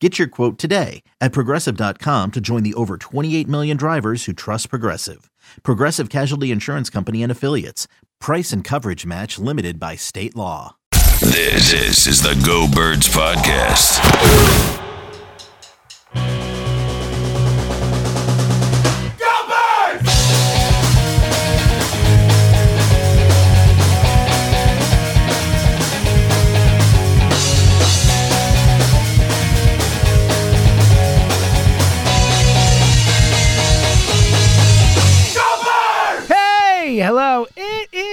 Get your quote today at progressive.com to join the over 28 million drivers who trust Progressive. Progressive Casualty Insurance Company and Affiliates. Price and coverage match limited by state law. This, this is the Go Birds Podcast.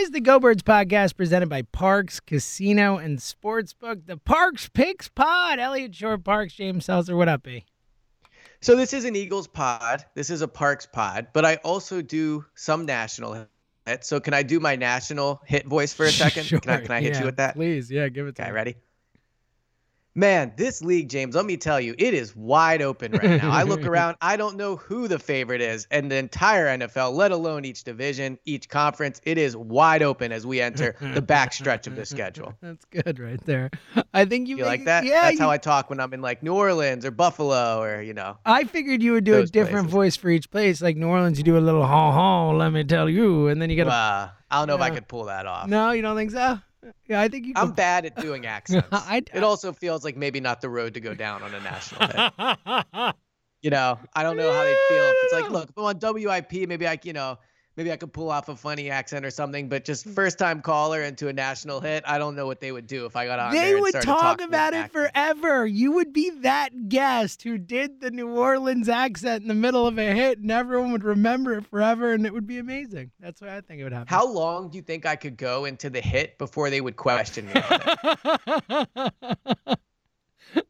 Is the Go Birds podcast presented by Parx Casino and Sportsbook, the Parx Picks Pod. Eliot Shorr-Parks, James Seltzer. What up, B? So this is an Eagles pod. This is a Parx pod, but I also do some national hits. So can I do my national hit voice for a second? Sure, Can I, can I hit yeah, you with that? Please, yeah, give it to Okay, me. ready? Man, this league, James, let me tell you, it is wide open right now. I look around, I don't know who the favorite is, and the entire NFL, let alone each division, each conference, it is wide open as we enter the back stretch of the schedule. That's good right there. I think you, You like that? Yeah, That's you- how I talk when I'm in like New Orleans or Buffalo or, you know. I figured you would do a different places. voice for each place. Like New Orleans, you do a little ha ha, let me tell you, and then you get a. Uh, I don't know if I could pull that off. no, you don't think so? Yeah, I think you. I'm could- bad at doing accents. I- it also feels like maybe not the road to go down on a national hit. You know, I don't know how they feel. If it's like, look, if I'm on WIP, maybe I, you know, maybe I could pull off a funny accent or something. But just mm. first time caller into a national hit, I don't know what they would do if I got on there They would talk about it accent. forever. You would be that guest who did the New Orleans accent in the middle of a hit, and everyone would remember it forever, and it would be amazing. That's what I think it would happen. How long do you think I could go into the hit before they would question me? on it?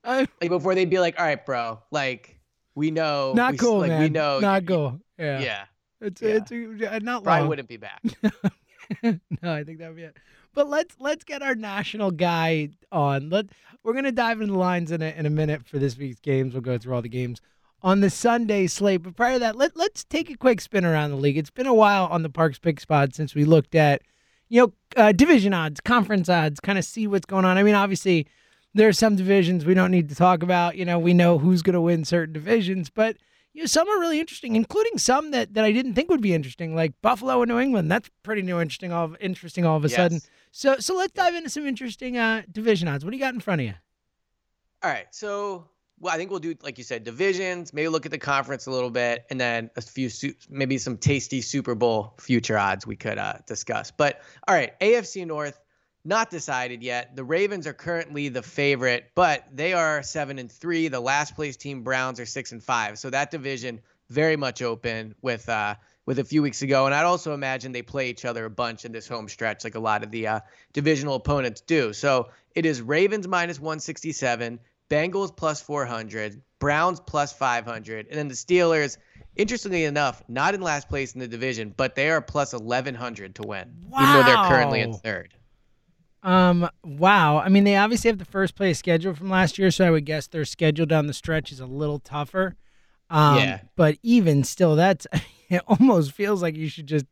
I'm like before they'd be like, "All right, bro, like we know, not we, cool, like man. we know, not cool. Yeah, yeah, It's yeah. it's uh, not probably long. wouldn't be back." no, I think that would be it. But let's let's get our national guy on. Let we're gonna dive into the lines in a in a minute for this week's games. We'll go through all the games on the Sunday slate. But prior to that, let let's take a quick spin around the league. It's been a while on the Parx Picks Pod since we looked at you know uh, division odds, conference odds, kind of see what's going on. I mean, obviously there are some divisions we don't need to talk about. You know, we know who's going to win certain divisions, but you know, some are really interesting, including some that, that I didn't think would be interesting, like Buffalo and New England. That's pretty new, interesting, all of, interesting all of a sudden. So, so let's dive into some interesting uh, division odds. What do you got in front of you? All right, so well, I think we'll do like you said, divisions. Maybe look at the conference a little bit, and then a few, maybe some tasty Super Bowl future odds we could uh, discuss. But all right, AFC North, not decided yet. The Ravens are currently the favorite, but they are seven and three. The last place team Browns are six and five. So that division very much open with uh, with a few weeks ago. And I'd also imagine they play each other a bunch in this home stretch, like a lot of the uh, divisional opponents do. So it is Ravens minus 167, Bengals plus 400, Browns plus 500, and then the Steelers. Interestingly enough, not in last place in the division, but they are plus 1100 to win, even though they're currently in third. Um, wow. I mean, they obviously have the first place schedule from last year, so I would guess their schedule down the stretch is a little tougher. Um, Yeah. But even still, that's it almost feels like you should just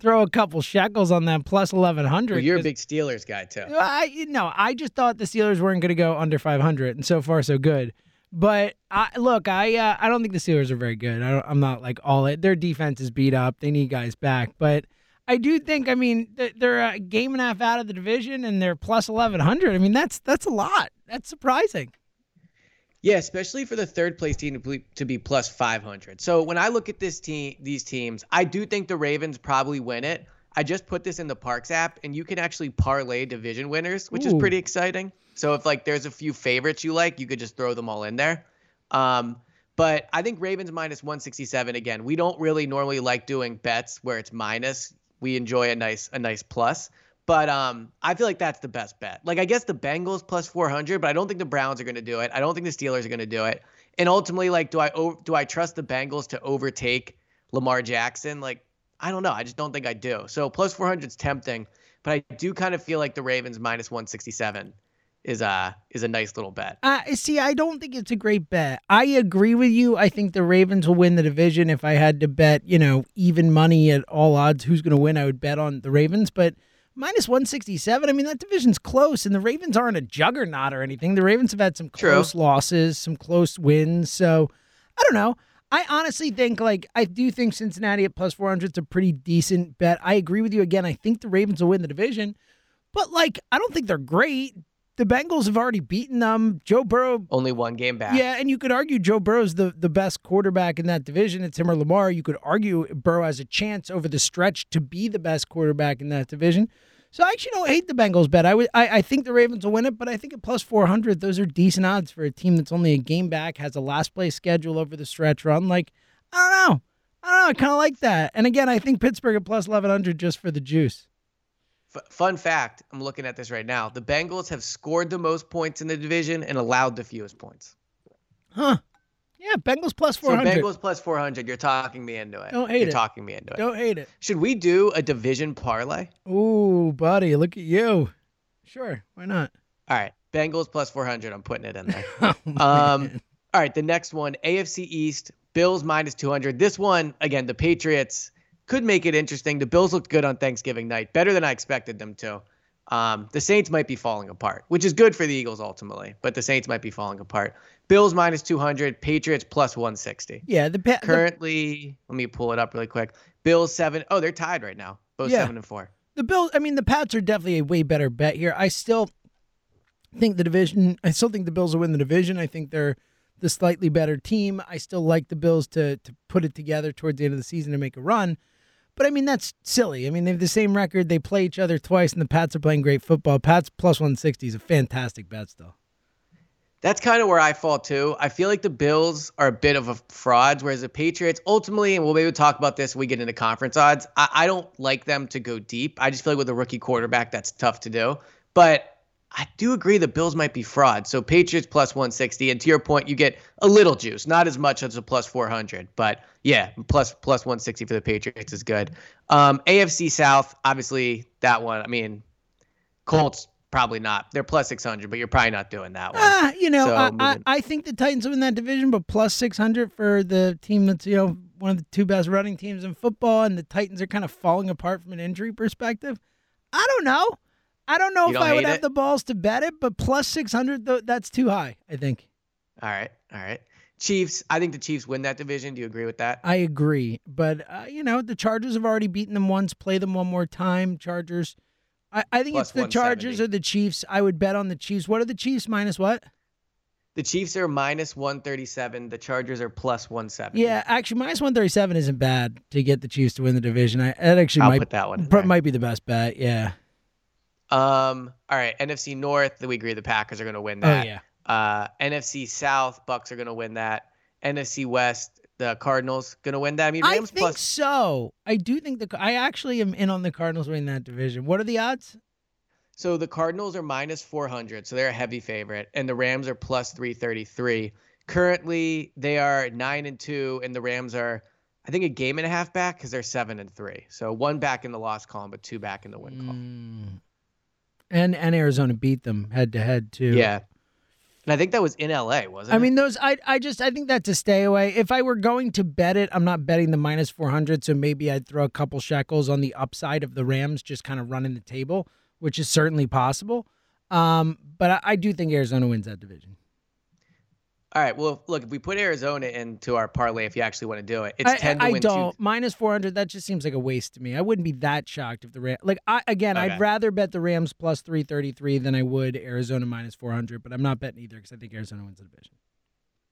throw a couple shekels on that plus eleven hundred. Well, you're a big Steelers guy too. I you know I just thought the Steelers weren't going to go under five hundred, and so far so good. But I, look, I uh, I don't think the Steelers are very good. I am not like all it. Their defense is beat up. They need guys back, but I do think. I mean, they're a game and a half out of the division, and they're plus eleven hundred. I mean, that's that's a lot. That's surprising. Yeah, especially for the third place team to be, to be plus 500. So when I look at this team, these teams, I do think the Ravens probably win it. I just put this in the Parx app, and you can actually parlay division winners, which Ooh. is pretty exciting. So if like there's a few favorites you like, you could just throw them all in there. Um, but I think Ravens minus 167 again. We don't really normally like doing bets where it's minus. We enjoy a nice a nice plus. But um, I feel like that's the best bet. Like I guess the Bengals plus 400, but I don't think the Browns are going to do it. I don't think the Steelers are going to do it. And ultimately, like, do I do I trust the Bengals to overtake Lamar Jackson? Like, I don't know. I just don't think I do. So plus 400 is tempting, but I do kind of feel like the Ravens minus 167 is a is a nice little bet. Uh, see, I don't think it's a great bet. I agree with you. I think the Ravens will win the division. If I had to bet, you know, even money at all odds, who's going to win, I would bet on the Ravens. But minus 167. I mean, that division's close, and the Ravens aren't a juggernaut or anything. The Ravens have had some close True. losses, some close wins. So I don't know. I honestly think, like, I do think Cincinnati at plus 400 is a pretty decent bet. I agree with you again. I think the Ravens will win the division, but, like, I don't think they're great. The Bengals have already beaten them. Joe Burrow only one game back. Yeah, and you could argue Joe Burrow's the, the best quarterback in that division. It's him or Lamar. You could argue Burrow has a chance over the stretch to be the best quarterback in that division. So I actually don't hate the Bengals bet. I, would, I, I think the Ravens will win it, but I think at plus 400, those are decent odds for a team that's only a game back, has a last place schedule over the stretch run. Like, I don't know. I don't know. I kind of like that. And again, I think Pittsburgh at plus 1100 just for the juice. Fun fact I'm looking at this right now. The Bengals have scored the most points in the division and allowed the fewest points. Huh. Yeah, Bengals plus 400. So Bengals plus 400. You're talking me into it. Don't hate you're it. talking me into it. Don't hate it. Should we do a division parlay? Ooh, buddy, look at you. Sure, why not? All right, Bengals plus 400. I'm putting it in there. oh, um, all right, the next one, AFC East, Bills minus 200. This one, again, the Patriots could make it interesting. The Bills looked good on Thanksgiving night, better than I expected them to. Um, the Saints might be falling apart, which is good for the Eagles ultimately, but the Saints might be falling apart. Bills minus 200, Patriots plus 160. Yeah, the pa- currently, the, let me pull it up really quick. Bills seven. Oh, they're tied right now, both yeah. seven and four. The Bills. I mean, the Pats are definitely a way better bet here. I still think the division. I still think the Bills will win the division. I think they're the slightly better team. I still like the Bills to to put it together towards the end of the season to make a run. But I mean, that's silly. I mean, they have the same record. They play each other twice, and the Pats are playing great football. Pats plus 160 is a fantastic bet still. That's kind of where I fall too. I feel like the Bills are a bit of a frauds, whereas the Patriots ultimately, and we'll maybe talk about this when we get into conference odds. I, I don't like them to go deep. I just feel like with a rookie quarterback, that's tough to do. But I do agree the Bills might be fraud. So Patriots plus 160, and to your point, you get a little juice, not as much as a plus 400, but yeah, plus plus 160 for the Patriots is good. Um, AFC South, obviously that one. I mean, Colts probably not. They're plus 600, but you're probably not doing that one. Uh, you know, so, I, I, I, think the Titans win that division, but plus 600 for the team that's, you know, one of the two best running teams in football, and the Titans are kind of falling apart from an injury perspective. I don't know. I don't know you if don't I would it? have the balls to bet it, but plus 600, that's too high, I think. All right. All right. Chiefs, I think the Chiefs win that division. Do you agree with that? I agree. But, uh, you know, the Chargers have already beaten them once. Play them one more time. Chargers. I, I think Plus it's the Chargers or the Chiefs. I would bet on the Chiefs. What are the Chiefs minus what? The Chiefs are minus 137. The Chargers are plus 170. Yeah, actually, minus 137 isn't bad to get the Chiefs to win the division. I that actually I'll might put that one. might be the best bet. Yeah. Um. All right. NFC North. We agree the Packers are going to win that. Oh yeah. Uh, NFC South. Bucks are going to win that. NFC West. The Cardinals going to win that. I mean, Rams I think plus... so. I do think the. I actually am in on the Cardinals winning that division. What are the odds? So the Cardinals are minus 400, so they're a heavy favorite, and the Rams are plus 333. Currently, they are nine and two, and the Rams are, I think, a game and a half back because they're seven and three. So one back in the loss column, but two back in the win column. Mm. And and Arizona beat them head to head too. Yeah. And I think that was in LA, wasn't it? I mean, those I I just I think that's a stay away. If I were going to bet it, I'm not betting the minus 400, so maybe I'd throw a couple shekels on the upside of the Rams, just kind of running the table, which is certainly possible. Um, but I, I do think Arizona wins that division. All right. Well, look, if we put Arizona into our parlay, if you actually want to do it, it's I, ten to I win don't two. minus 400. That just seems like a waste to me. I wouldn't be that shocked if the Rams like I again. Okay. I'd rather bet the Rams plus 333 than I would Arizona minus 400. But I'm not betting either because I think Arizona wins the division.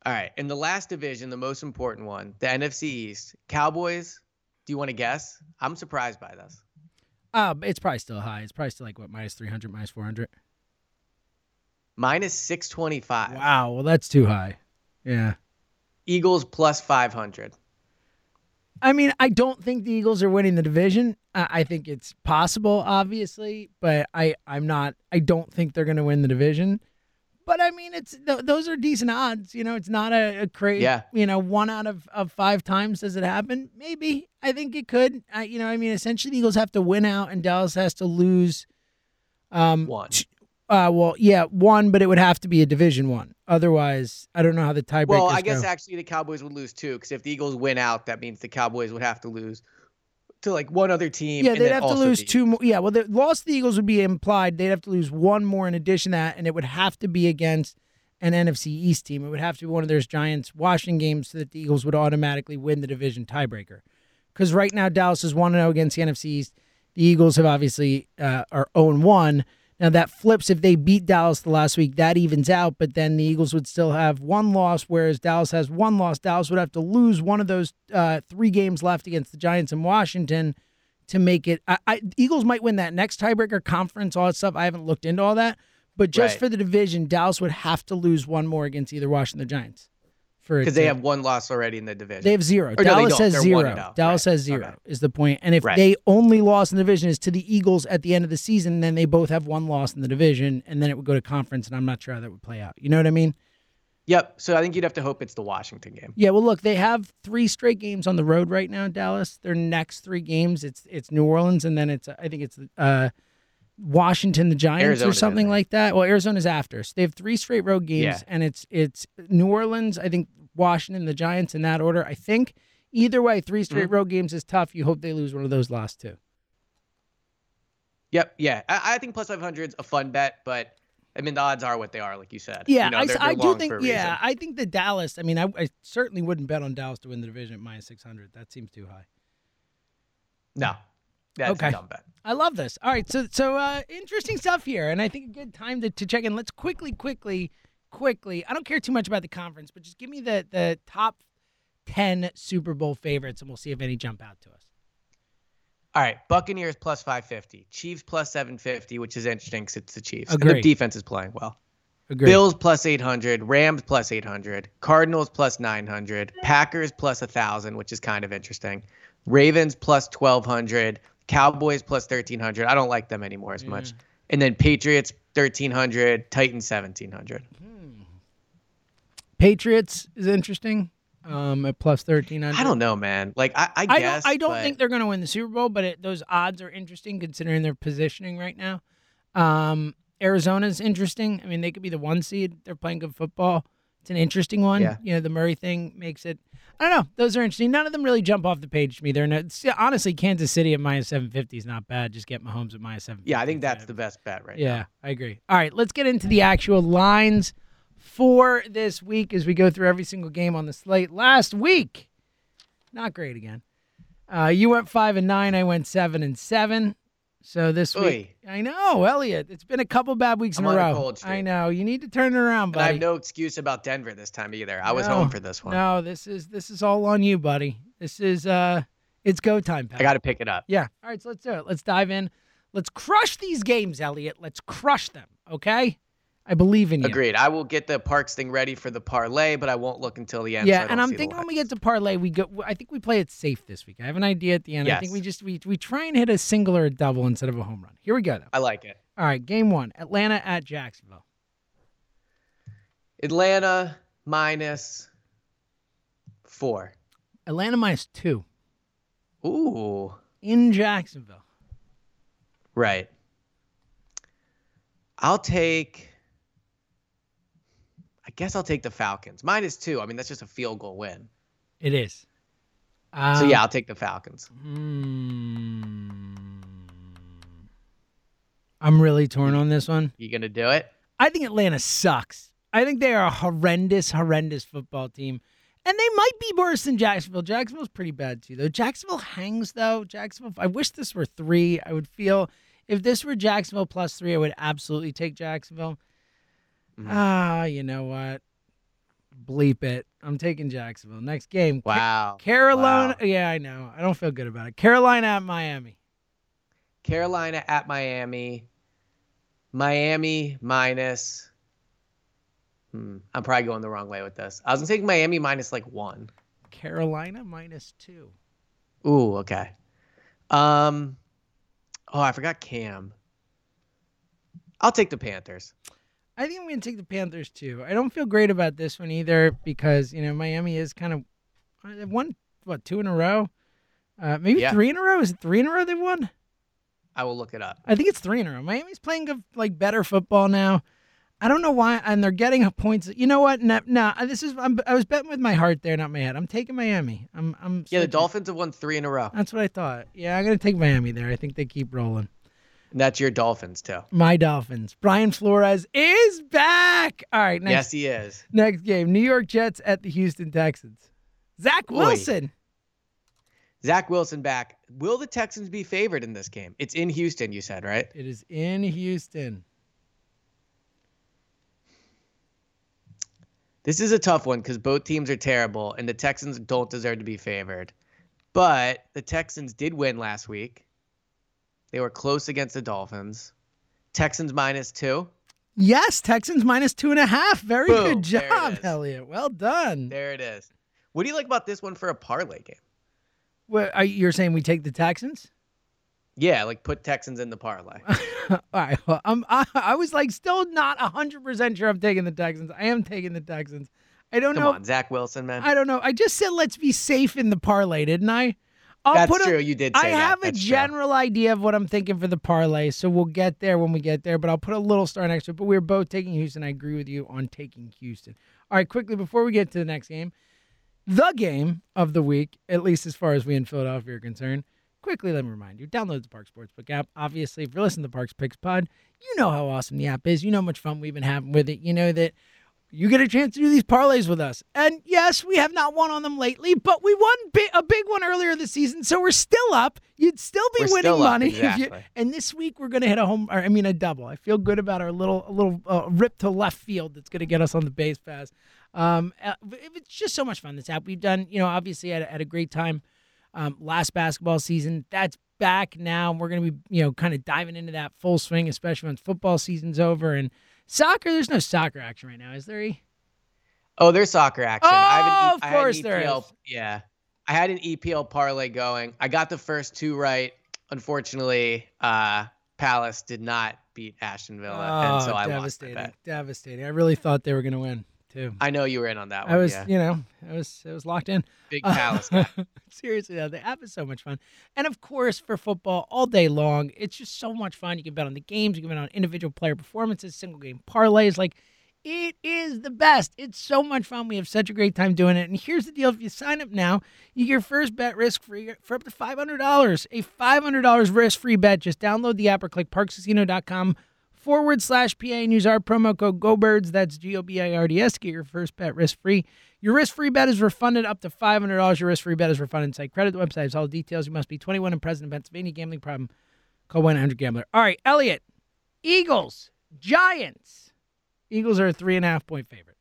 All right. In the last division, the most important one, the NFC East, Cowboys. Do you want to guess? I'm surprised by this. Uh, it's probably still high. It's probably still like what minus 300, minus 400. Minus six twenty five. Wow. Well, that's too high. Yeah. Eagles plus five hundred. I mean, I don't think the Eagles are winning the division. I I think it's possible, obviously, but I, I'm not. I don't think they're going to win the division. But I mean, it's th- those are decent odds. You know, it's not a, a crazy. Yeah. You know, one out of, of five times does it happen? Maybe. I think it could. I, you know, I mean, essentially, the Eagles have to win out, and Dallas has to lose. Um, One. t- Uh, well, yeah, one, but it would have to be a division one. Otherwise, I don't know how the tiebreakers Well, I guess go. actually the Cowboys would lose too, because if the Eagles win out, that means the Cowboys would have to lose to like one other team. Yeah, they'd have to lose two more. Yeah, well, the loss to the Eagles would be implied. They'd have to lose one more in addition to that, and it would have to be against an NFC East team. It would have to be one of those Giants Washington games so that the Eagles would automatically win the division tiebreaker. Because right now Dallas is one zero against the NFC East. The Eagles have obviously uh, are zero one. Now that flips if they beat Dallas the last week. That evens out, but then the Eagles would still have one loss, whereas Dallas has one loss. Dallas would have to lose one of those uh, three games left against the Giants in Washington to make it. I, I Eagles might win that next tiebreaker conference, all that stuff. I haven't looked into all that, but just Right. for the division, Dallas would have to lose one more against either Washington or Giants. For because they have one loss already in the division. they have zero. Or Dallas don't. has They're zero. oh. Dallas Right. has zero Okay. is the point. And if Right. they only lost in the division is to the Eagles at the end of the season, then they both have one loss in the division, and then it would go to conference. And I'm not sure how that would play out. You know what I mean? Yep. So I think you'd have to hope it's the Washington game. Yeah. Well, look, they have three straight games on the road right now. Dallas. Their next three games, it's it's New Orleans, and then it's I think it's uh, Washington, the Giants, Arizona's or something like that. Well, Arizona's after, so they have three straight road games, Yeah. and it's it's New Orleans, I think Washington, the Giants in that order. I think either way, three straight Mm-hmm. road games is tough. You hope they lose one of those last two. Yep. Yeah. I, I think plus 500 is a fun bet, but I mean, the odds are what they are, like you said. Yeah, You know, I, they're- I they're do think. Yeah. I think the Dallas. I mean, I, I certainly wouldn't bet on Dallas to win the division at minus six hundred. That seems too high. No. That's Okay. a dumb bet. I love this. All right, so so uh, interesting stuff here, and I think a good time to, to check in. Let's quickly, quickly, quickly. I don't care too much about the conference, but just give me the the top ten Super Bowl favorites, and we'll see if any jump out to us. All right. Buccaneers plus 550. Chiefs plus 750, which is interesting because it's the Chiefs. And their defense is playing well. Agree. Bills plus 800, Rams plus 800, Cardinals plus 900, Packers plus 1,000, which is kind of interesting, Ravens plus 1,200, Cowboys plus 1,300. I don't like them anymore as much. And then Patriots 1,300, Titans 1,700. Patriots is interesting. Um, at plus thirteen hundred. I don't know, man. Like, I, I I guess. don't. I don't but- think they're going to win the Super Bowl, but it, those odds are interesting considering their positioning right now. Um, Arizona's interesting. I mean, they could be the one seed. They're playing good football. It's an interesting one. Yeah. You know, the Murray thing makes it. I don't know. Those are interesting. None of them really jump off the page to me. They're no, honestly Kansas City at minus seven fifty is not bad. Just get Mahomes at minus seven. Yeah, I think that's the best bet right Yeah, now. I agree. All right, let's get into the actual lines for this week as we go through every single game on the slate. Last week, not great again. Uh, you went five and nine. I went seven and seven. So this week, I know, Eliot. It's been a couple bad weeks I'm in a row. I know. You need to turn it around, And I have no excuse about Denver this time either. I was home for this one. No, this is this is all on you, buddy. This is uh, it's go time. Pal. I got to pick it up. Yeah. All right, so let's do it. Let's dive in. Let's crush these games, Eliot. Let's crush them. Okay. I believe in you. Agreed. I will get the Parx thing ready for the parlay, but I won't look until the end. Yeah, don't and I'm thinking when we get to parlay, we go. I think we play it safe this week. I have an idea at the end. I think we just we we try and hit a single or a double instead of a home run. Here we go. Though. I like it. All right, game one: Atlanta at Jacksonville. Atlanta minus four. Atlanta minus two Ooh, in Jacksonville. right. I'll take. Guess I'll take the Falcons minus two. I mean, that's just a field goal win. It is. so Um, yeah, I'll take the Falcons. hmm. I'm really torn on this one. You gonna do it? I think Atlanta sucks. I think they are a horrendous, horrendous football team. And they might be worse than Jacksonville. Jacksonville's pretty bad too, though. Jacksonville hangs, though. Jacksonville, I wish this were three. I would feel if this were Jacksonville plus three, I would absolutely take Jacksonville. Mhm. Ah, you know what? Bleep it. I'm taking Jacksonville. Next game. Ca- Wow. Carolina. Wow. Yeah, I know. I don't feel good about it. Carolina at Miami. Carolina at Miami. Miami minus. Hmm, I'm probably going the wrong way with this. I was gonna take Miami minus like one. Carolina minus two. Ooh, okay. Um, oh, I forgot Cam. I'll take the Panthers. I think I'm going to take the Panthers too. I don't feel great about this one either because you know Miami is kind of uh, they've won what two in a row, uh, maybe Yeah. three in a row. Is it three in a row they've won? I will look it up. I think it's three in a row. Miami's playing good, like better football now. I don't know why, and they're getting points. You know what? No, no this is I'm, I was betting with my heart there, not my head. I'm taking Miami. I'm I'm Yeah, the. Dolphins have won three in a row. That's what I thought. Yeah, I'm going to take Miami there. I think they keep rolling. And that's your Dolphins too. My Dolphins. Brian Flores is back. All right, next Yes, he is. Next game, New York Jets at the Houston Texans. Zach Oy. Wilson. Zach Wilson back. Will the Texans be favored in this game? It's in Houston, you said, right? It is in Houston. This is a tough one because both teams are terrible and the Texans don't deserve to be favored. But the Texans did win last week. They were close against the Dolphins. Texans minus two. Yes, Texans minus two and a half. Very Boom. good job. Eliot. Well done. There it is. What do you like about this one for a parlay game? What, are, you're saying we take the Texans? Yeah, like put Texans in the parlay. All right. Well, I'm, I, I was like still not 100% sure I'm taking the Texans. I am taking the Texans. I don't Come know. on, Zach Wilson, man. I don't know. I just said let's be safe in the parlay, didn't I? I'll That's put a- true. You did I that. have a That's true. general idea of what I'm thinking for the parlay, so we'll get there when we get there. But I'll put a little star next to it. But we're both taking Houston. I agree with you on taking Houston. All right, quickly before we get to the next game, the game of the week, at least as far as we in Philadelphia are concerned. Quickly, let me remind you: download the Parx Sportsbook app. Obviously, if you're listening to Parx Picks Pod, you know how awesome the app is. You know how much fun we've been having with it. You know that you get a chance to do these parlays with us. And yes, we have not won on them lately, but we won bi- a big one earlier this season, so we're still up. You'd still be We're winning still money. if you- exactly. and this week we're going to hit a home, or I mean a double. I feel good about our little a little uh, rip to left field that's going to get us on the base pass. Um, uh, it's just so much fun. This app we've done, you know, obviously had, a- had a great time um, last basketball season. That's back now. We're going to be, you know, kind of diving into that full swing, especially once football season's over. And soccer, there's no soccer action right now, is there? E? Oh, there's soccer action. I have an Oh, E- of I had an course there EPL is. Yeah. I had an EPL parlay going. I got the first two right. Unfortunately, uh, Palace did not beat Aston Villa, and so I lost my Oh, devastating, bet. devastating. I really thought they were going to win too. I know you were in on that one. I was, yeah. you know, I was, it was locked in. Big uh, Palace guy. Seriously, though, the app is so much fun. And of course, for football all day long, it's just so much fun. You can bet on the games, you can bet on individual player performances, single game parlays. Like, it is the best. It's so much fun. We have such a great time doing it. And here's the deal if you sign up now, you get your first bet risk free for up to $500. A $500 risk free bet. Just download the app or click parxcasino.com forward slash PA and use our promo code GoBirds. That's G O B I R D S. Get your first bet risk free. Your risk free bet is refunded up to $500. Your risk free bet is refunded. Site credit The website has all the details. You must be 21 and present in Pennsylvania. Gambling problem. Call 1 800 Gambler. All right, Eliot. Eagles, Giants. Eagles are a three and a half point favorite.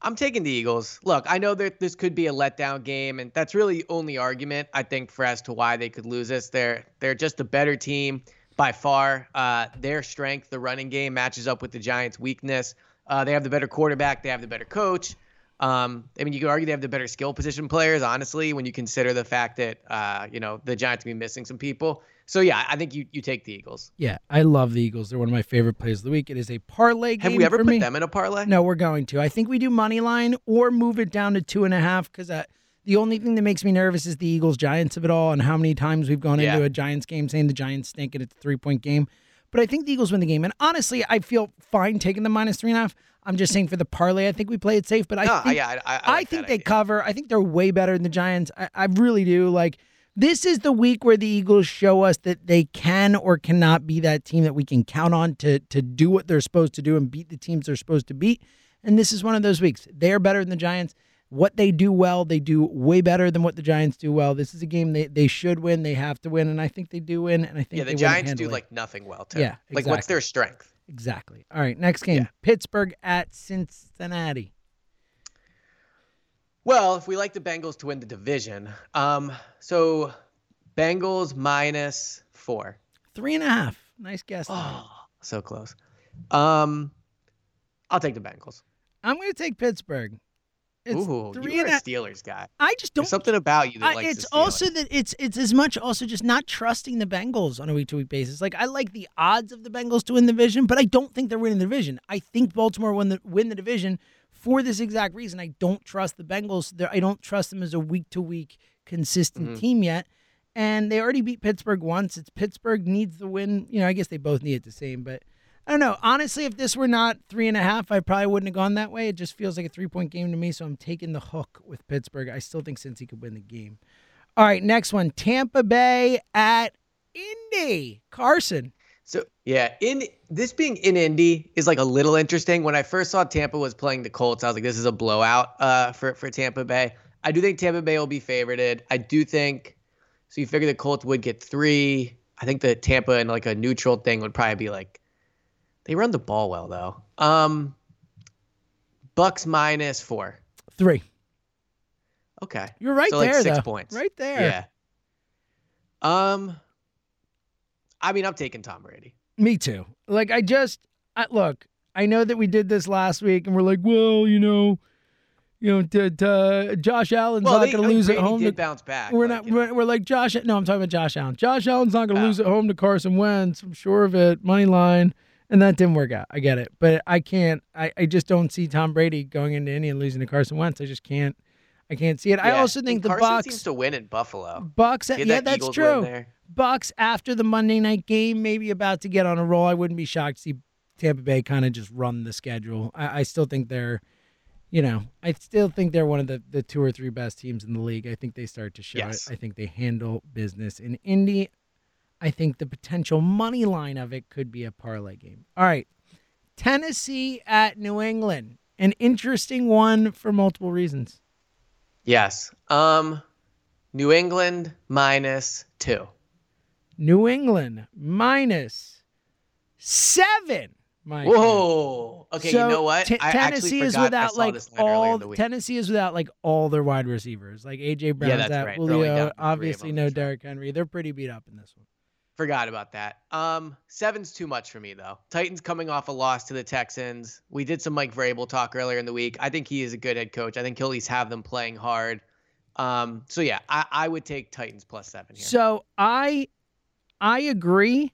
I'm taking the Eagles. Look, I know that this could be a letdown game, and that's really only argument I think for as to why they could lose this. They're they're just a better team by far. Uh, their strength, the running game, matches up with the Giants' weakness. Uh, they have the better quarterback. They have the better coach. Um, I mean, you could argue they have the better skill position players. Honestly, when you consider the fact that uh, you know the Giants be missing some people. So yeah, I think you you take the Eagles. Yeah, I love the Eagles. They're one of my favorite plays of the week. It is a parlay game. Have we ever put me. them in a parlay? No, we're going to. I think we do money line or move it down to two and a half because uh, the only thing that makes me nervous is the Eagles Giants of it all and how many times we've gone Yeah. into a Giants game saying the Giants stink and it's a three point game. But I think the Eagles win the game. And honestly, I feel fine taking the minus three and a half. I'm just saying for the parlay, I think we play it safe. But I no, think, yeah, I, I, I, I think they idea. cover. I think they're way better than the Giants. I, I really do. Like this is the week where the Eagles show us that they can or cannot be that team that we can count on to to do what they're supposed to do and beat the teams they're supposed to beat. And this is one of those weeks. They're better than the Giants. What they do well, they do way better than what the Giants do well. This is a game they, they should win. They have to win, and I think they do win. And I think Yeah, the they Giants do like nothing well too. Yeah, like what's their strength? exactly. All right, next game: Yeah. Pittsburgh at Cincinnati. Well, if we like the Bengals to win the division, um, so Bengals minus four. Three and a half. Nice guess. Oh, so close. Um, I'll take the Bengals. I'm going to take Pittsburgh. It's Ooh, three you are and a a Steelers guy. I just don't. There's something about you that I, likes it's also that it's it's as much also just not trusting the Bengals on a week to week basis. Like I like the odds of the Bengals to win the division, but I don't think they're winning the division. I think Baltimore win the win the division for this exact reason. I don't trust the Bengals. They're, I don't trust them as a week to week consistent Mm-hmm. team yet. And they already beat Pittsburgh once. It's Pittsburgh needs the win. You know, I guess they both need it the same, but I don't know. Honestly, if this were not three and a half, I probably wouldn't have gone that way. It just feels like a three point game to me, so I'm taking the hook with Pittsburgh. I still think Cincy could win the game. All right, next one Tampa Bay at Indy. Carson. So yeah, in this being in Indy is like a little interesting. When I first saw Tampa was playing the Colts, I was like, this is a blowout uh, for for Tampa Bay. I do think Tampa Bay will be favorited. I do think so. You figure the Colts would get three. I think the Tampa and like a neutral thing would probably be like they run the ball well though. Um, Bucks minus four. Three. Okay, You're right so like there, six though. points. Right there. Yeah. Um, I mean, I'm taking Tom Brady. Me too. Like I just I, look. I know that we did this last week, and we're like, well, you know, you know, t- t- Josh Allen's Well, not going to lose Brady at home. did to- bounce back. We're like, not. We're, we're like Josh. No, I'm talking about Josh Allen. Josh Allen's not going to Oh. lose at home to Carson Wentz. I'm sure of it. Money line, and that didn't work out. I get it, but I can't. I, I just don't see Tom Brady going into Indy and losing to Carson Wentz. I just can't. I can't see it. I Yeah, also and think the Carson Bucks. seems to win in Buffalo. Bucks. Yeah, that that's Eagles true. Bucks after the Monday night game, maybe about to get on a roll. I wouldn't be shocked to see Tampa Bay kind of just run the schedule. I, I still think they're, you know, I still think they're one of the, the two or three best teams in the league. I think they start to show Yes. it. I think they handle business in Indy. I think the potential money line of it could be a parlay game. All right. Tennessee at New England. An interesting one for multiple reasons. Yes. Um, New England minus two. New England minus seven. My friend. Whoa. Okay, So, you know what? T- I Tennessee actually is without like this earlier in all the week. Tennessee is without like all their wide receivers. Like AJ Brown's that's out, right. Julio, to three of obviously no. Derrick Henry. They're pretty beat up in this one. Forgot about that. Um, seven's too much for me though. Titans coming off a loss to the Texans. We did some Mike Vrabel talk earlier in the week. I think he is a good head coach. I think he'll at least have them playing hard. Um, so yeah, I, I would take Titans plus seven here. So I I agree,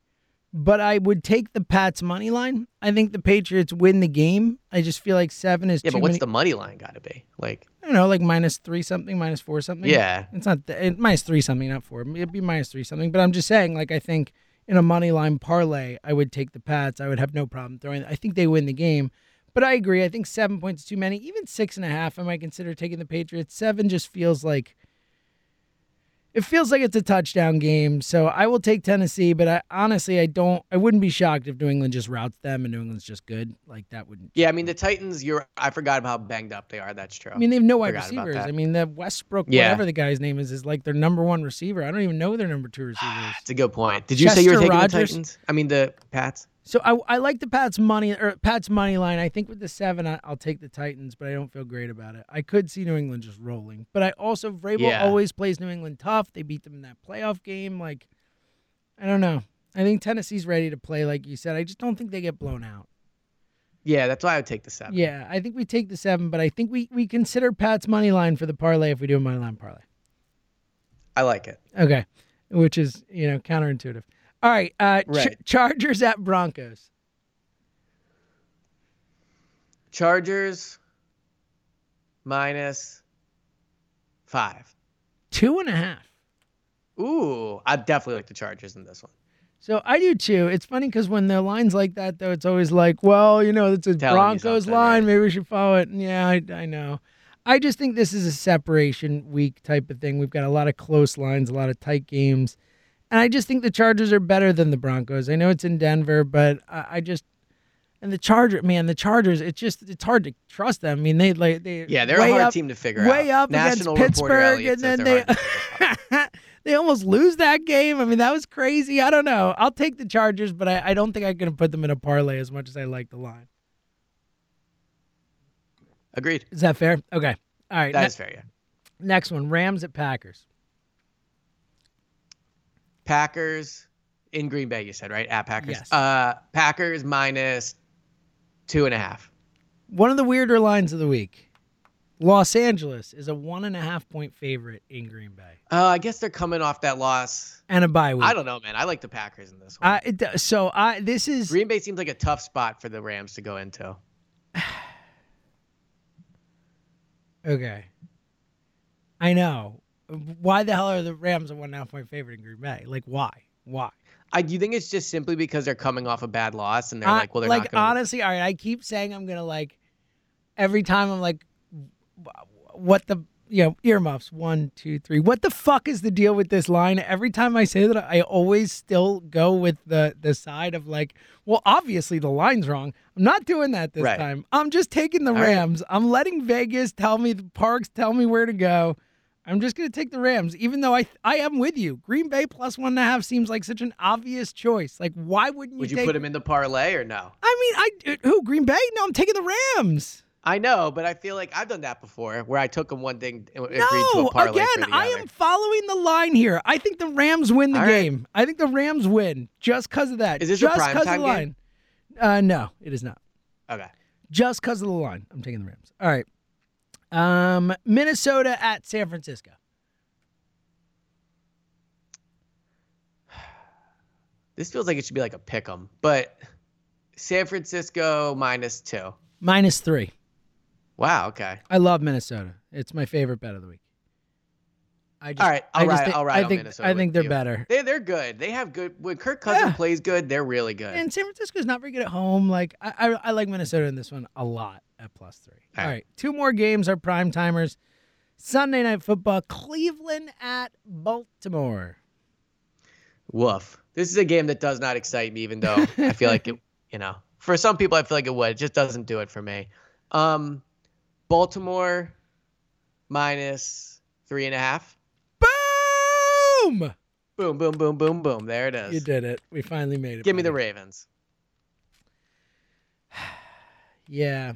but I would take the Pats money line. I think the Patriots win the game. I just feel like seven is yeah, but what's many. the money line got to be? Like, I don't know, like minus three something, minus four something. yeah, It's not th- it, minus three something, not four. It'd be minus three something. But I'm just saying, like I think in a money line parlay, I would take the Pats. I would have no problem throwing. I think they win the game. But I agree. I think seven points is too many. Even six and a half, I might consider taking the Patriots. Seven just feels like it feels like it's a touchdown game. So I will take Tennessee. But I honestly, I don't. I wouldn't be shocked if New England just routes them and New England's just good. Like that wouldn't. yeah. I mean, the Titans. You're. I forgot about how banged up they are. That's true. I mean, they have no wide Forgot receivers. I mean, the Westbrook, Yeah. whatever the guy's name is, is like their number one receiver. I don't even know their number two receivers. That's a good point. Did you say you were taking Rogers? the Titans? I mean, the Pats. So I, I like the Pats money or Pats money line. I think with the seven, I, I'll take the Titans, but I don't feel great about it. I could see New England just rolling, but I also Vrabel Yeah. always plays New England tough. They beat them in that playoff game. Like, I don't know. I think Tennessee's ready to play, like you said. I just don't think they get blown out. Yeah, that's why I would take the seven. Yeah, I think we take the seven, but I think we we consider Pat's money line for the parlay if we do a money line parlay. I like it. Okay, which is you know counterintuitive. All right, uh, Ch- Chargers at Broncos. Chargers minus five. Two and a half. Ooh, I definitely like the Chargers in this one. So I do too. It's funny because when the lines like that, though, it's always like, well, you know, it's a Telling Broncos line. right? Maybe we should follow it. And yeah, I, I know. I just think this is a separation week type of thing. We've got a lot of close lines, a lot of tight games. And I just think the Chargers are better than the Broncos. I know it's in Denver, but I, I just. And the Charger, man, the Chargers, it's just it's hard to trust them. I mean, they like they Yeah, they're a hard up, team to figure way out. Way up National against Pittsburgh, and then they hard to figure out. they almost lose that game. I mean, that was crazy. I don't know. I'll take the Chargers, but I, I don't think going to put them in a parlay as much as I like the line. Agreed. Is that fair? Okay. All right. That ne- is fair. Yeah. next one Rams at Packers. Packers in Green Bay. You said right at Packers. Yes. Uh, Packers minus two and a half. One of the weirder lines of the week. Los Angeles is a one and a half point favorite in Green Bay Uh, I guess they're coming off that loss. and a bye week. I don't know, man. I like the Packers in this one. Do- so I this is Green Bay seems like a tough spot for the Rams to go into. okay. I know. Why the hell are the Rams a one and a half point favorite in Green Bay? Like why? Why? I do you think it's just simply because they're coming off a bad loss and they're I- like, well, they're like not gonna... honestly, all right. I keep saying I'm gonna like every time I'm like, what the you know earmuffs one two three. What the fuck is the deal with this line? Every time I say that, I always still go with the the side of like, well, obviously the line's wrong. I'm not doing that this Right. time. I'm just taking the All right. Rams. I'm letting Vegas tell me the Parx tell me where to go. I'm just gonna take the Rams, even though I I am with you. Green Bay plus one and a half seems like such an obvious choice. Like, why wouldn't you? Would you take put him in the parlay or no? I mean, I who Green Bay? No, I'm taking the Rams. I know, but I feel like I've done that before, where I took them one thing and agreed to No, a parlay again, I am following the line here. I think the Rams win the All right. game. I think the Rams win just because of that. Is this a just primetime of the game? line? Uh, no, it is not. Okay. Just because of the line, I'm taking the Rams. All right. Um, Minnesota at San Francisco. This feels like it should be like a pick 'em, but San Francisco minus two. Minus three. Wow. Okay. I love Minnesota. It's my favorite bet of the week. I just, All right, I I'll just ride- think, I think, Minnesota I think they're you. better. They they're good. They have good. When Kirk Cousins Yeah. plays good, they're really good. And San Francisco's not very good at home. Like I, I, I like Minnesota in this one a lot at plus three. All All right. right. two more games are prime timers. Sunday night football, Cleveland at Baltimore. Woof. This is a game that does not excite me, even though I feel like it. You know, for some people, I feel like it would. It just doesn't do it for me. Um, Baltimore minus three and a half. Boom! Boom, boom, boom, boom, boom. There it is. You did it. We finally made it. Give me the. Ravens. Yeah.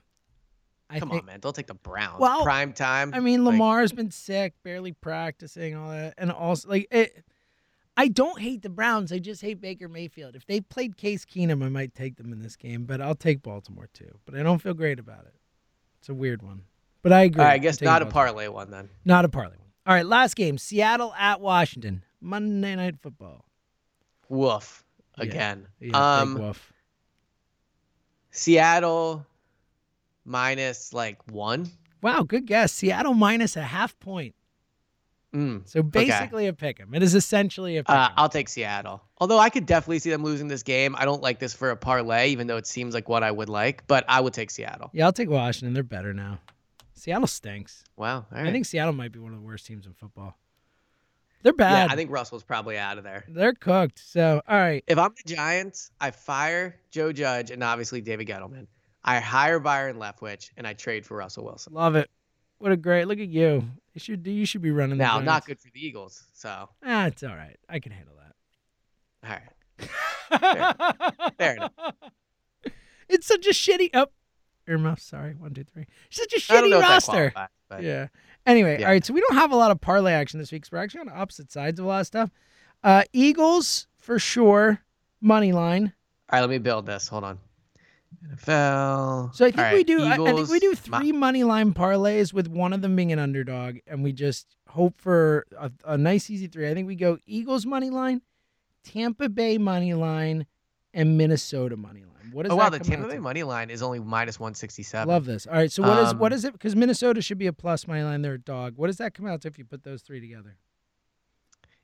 I Come think, on, man. Don't take the Browns. Well, Prime time. I mean, like- Lamar's been sick, barely practicing, all that, and also like it. I don't hate the Browns. I just hate Baker Mayfield. If they played Case Keenum, I might take them in this game, but I'll take Baltimore too. But I don't feel great about it. It's a weird one, but I agree. Right, I guess not a Baltimore. parlay one then. Not a parlay one. All right, last game: Seattle at Washington, Monday Night Football. Woof. Again. Yeah, big um, woof. Seattle minus like one. Wow, good guess. Seattle minus a half point. Mm. So basically a pick 'em. It is essentially a pick 'em. Uh, I'll take Seattle. Although I could definitely see them losing this game. I don't like this for a parlay, even though it seems like what I would like. But I would take Seattle. yeah, I'll take Washington. They're better now. Seattle stinks. Wow. All right. I think Seattle might be one of the worst teams in football. They're bad. yeah, bad. I think Russell's probably out of there. they're cooked. So, all right. If I'm the Giants, I fire Joe Judge and obviously David Gettleman. I hire Byron Leftwich and I trade for Russell Wilson. Love it. What a great look at you. You should you should be running Now, not good for the Eagles. So, Ah, it's all right. I can handle that. all right. that. Fair enough. It's such a shitty oh earmuff, sorry. One, two, three. Such a shitty know if that roster. but Yeah. Anyway, Yeah. all right. So we don't have a lot of parlay action this week. So we're actually on opposite sides of a lot of stuff. Uh, Eagles for sure. Money line. All right, let me build this. Hold on. NFL. So I think All we right, do. I- I, think we do three money line parlays with one of them being an underdog, and we just hope for a, a nice easy three. I think we go Eagles money line, Tampa Bay money line, and Minnesota money line. What does Oh wow, the Tampa Bay to? money line is only minus one sixty seven. Love this. All right. So what is what Um, is it? Because Minnesota should be a plus money line. They're a dog. What does that come out to if you put those three together?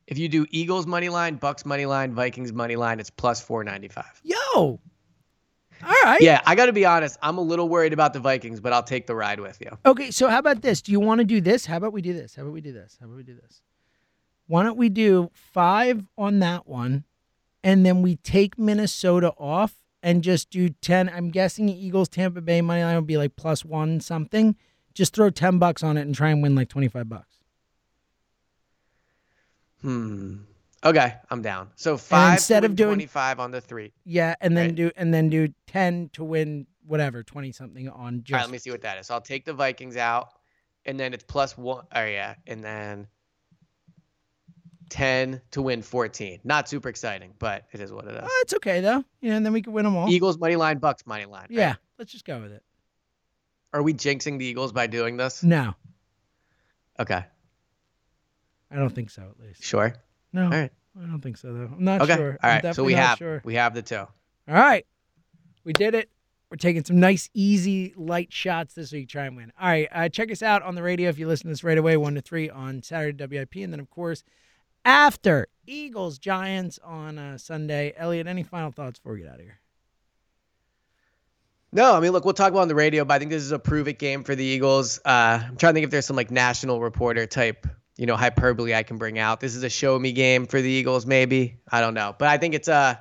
If you do Eagles money line, Bucks money line, Vikings money line, it's plus 495. Yo. All right. Yeah, I got to be honest. I'm a little worried about the Vikings, but I'll take the ride with you. Okay, so how about this? Do you want to do this? How about we do this? How about we do this? How about we do this? Why don't we do five on that one, and then we take Minnesota off and just do ten? I'm guessing Eagles Tampa Bay money line would be like plus one something. Just throw ten bucks on it and try and win like twenty five bucks. Hmm. Okay, I'm down. So five instead of doing- 25 on the three. Yeah, and then Right. do and then do ten to win whatever twenty something on All right, let me see what that is. So I'll take the Vikings out, and then it's plus one. Oh yeah, and then 10 to win 14. Not super exciting, but it is what it is. Oh, it's okay though. Yeah, and then we can win them all. Eagles money line, Bucks money line. right? Yeah, let's just go with it. Are we jinxing the Eagles by doing this? No, Okay. I don't think so. At least. Sure. No, All right. I don't think so though. I'm not Okay. sure. All I'm. So we have sure. we have the two. All right. We did it. We're taking some nice, easy, light shots this week. Try and win. All right. Uh, check us out on the radio if you listen to this right away, 1 to 3 on Saturday WIP. And then, of course, after Eagles Giants on uh, Sunday. Eliot, any final thoughts before we get out of here? No, I mean, look, we'll talk about it on the radio, but I think this is a prove it game for the Eagles. Uh, I'm trying to think if there's some like national reporter type, you know, hyperbole I can bring out. This is a show me game for the Eagles, maybe. I don't know, but I think it's uh,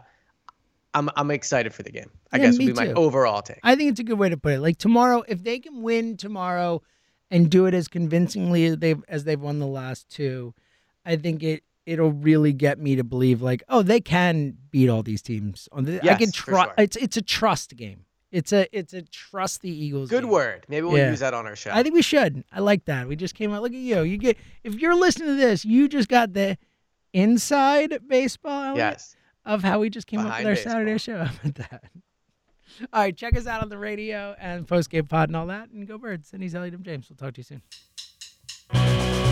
I'm I'm excited for the game. I Yeah, guess would be my overall take. I think it's a good way to put it. Like tomorrow, if they can win tomorrow and do it as convincingly as they've as they've won the last two, I think it it'll really get me to believe like, oh, they can beat all these teams. On the, I can Yes, trust. sure. It's it's a trust game. It's a it's a trust the Eagles. Good game. word. Maybe we'll Yeah. use that on our show. I think we should. I like that. We just came out. Look at you. You get if you're listening to this, you just got the inside baseball yes. of how we just came up with our baseball. Saturday show. How about that? All right, check us out on the radio and postgame pod and all that. And go birds. And he's Eliot. James. We'll talk to you soon.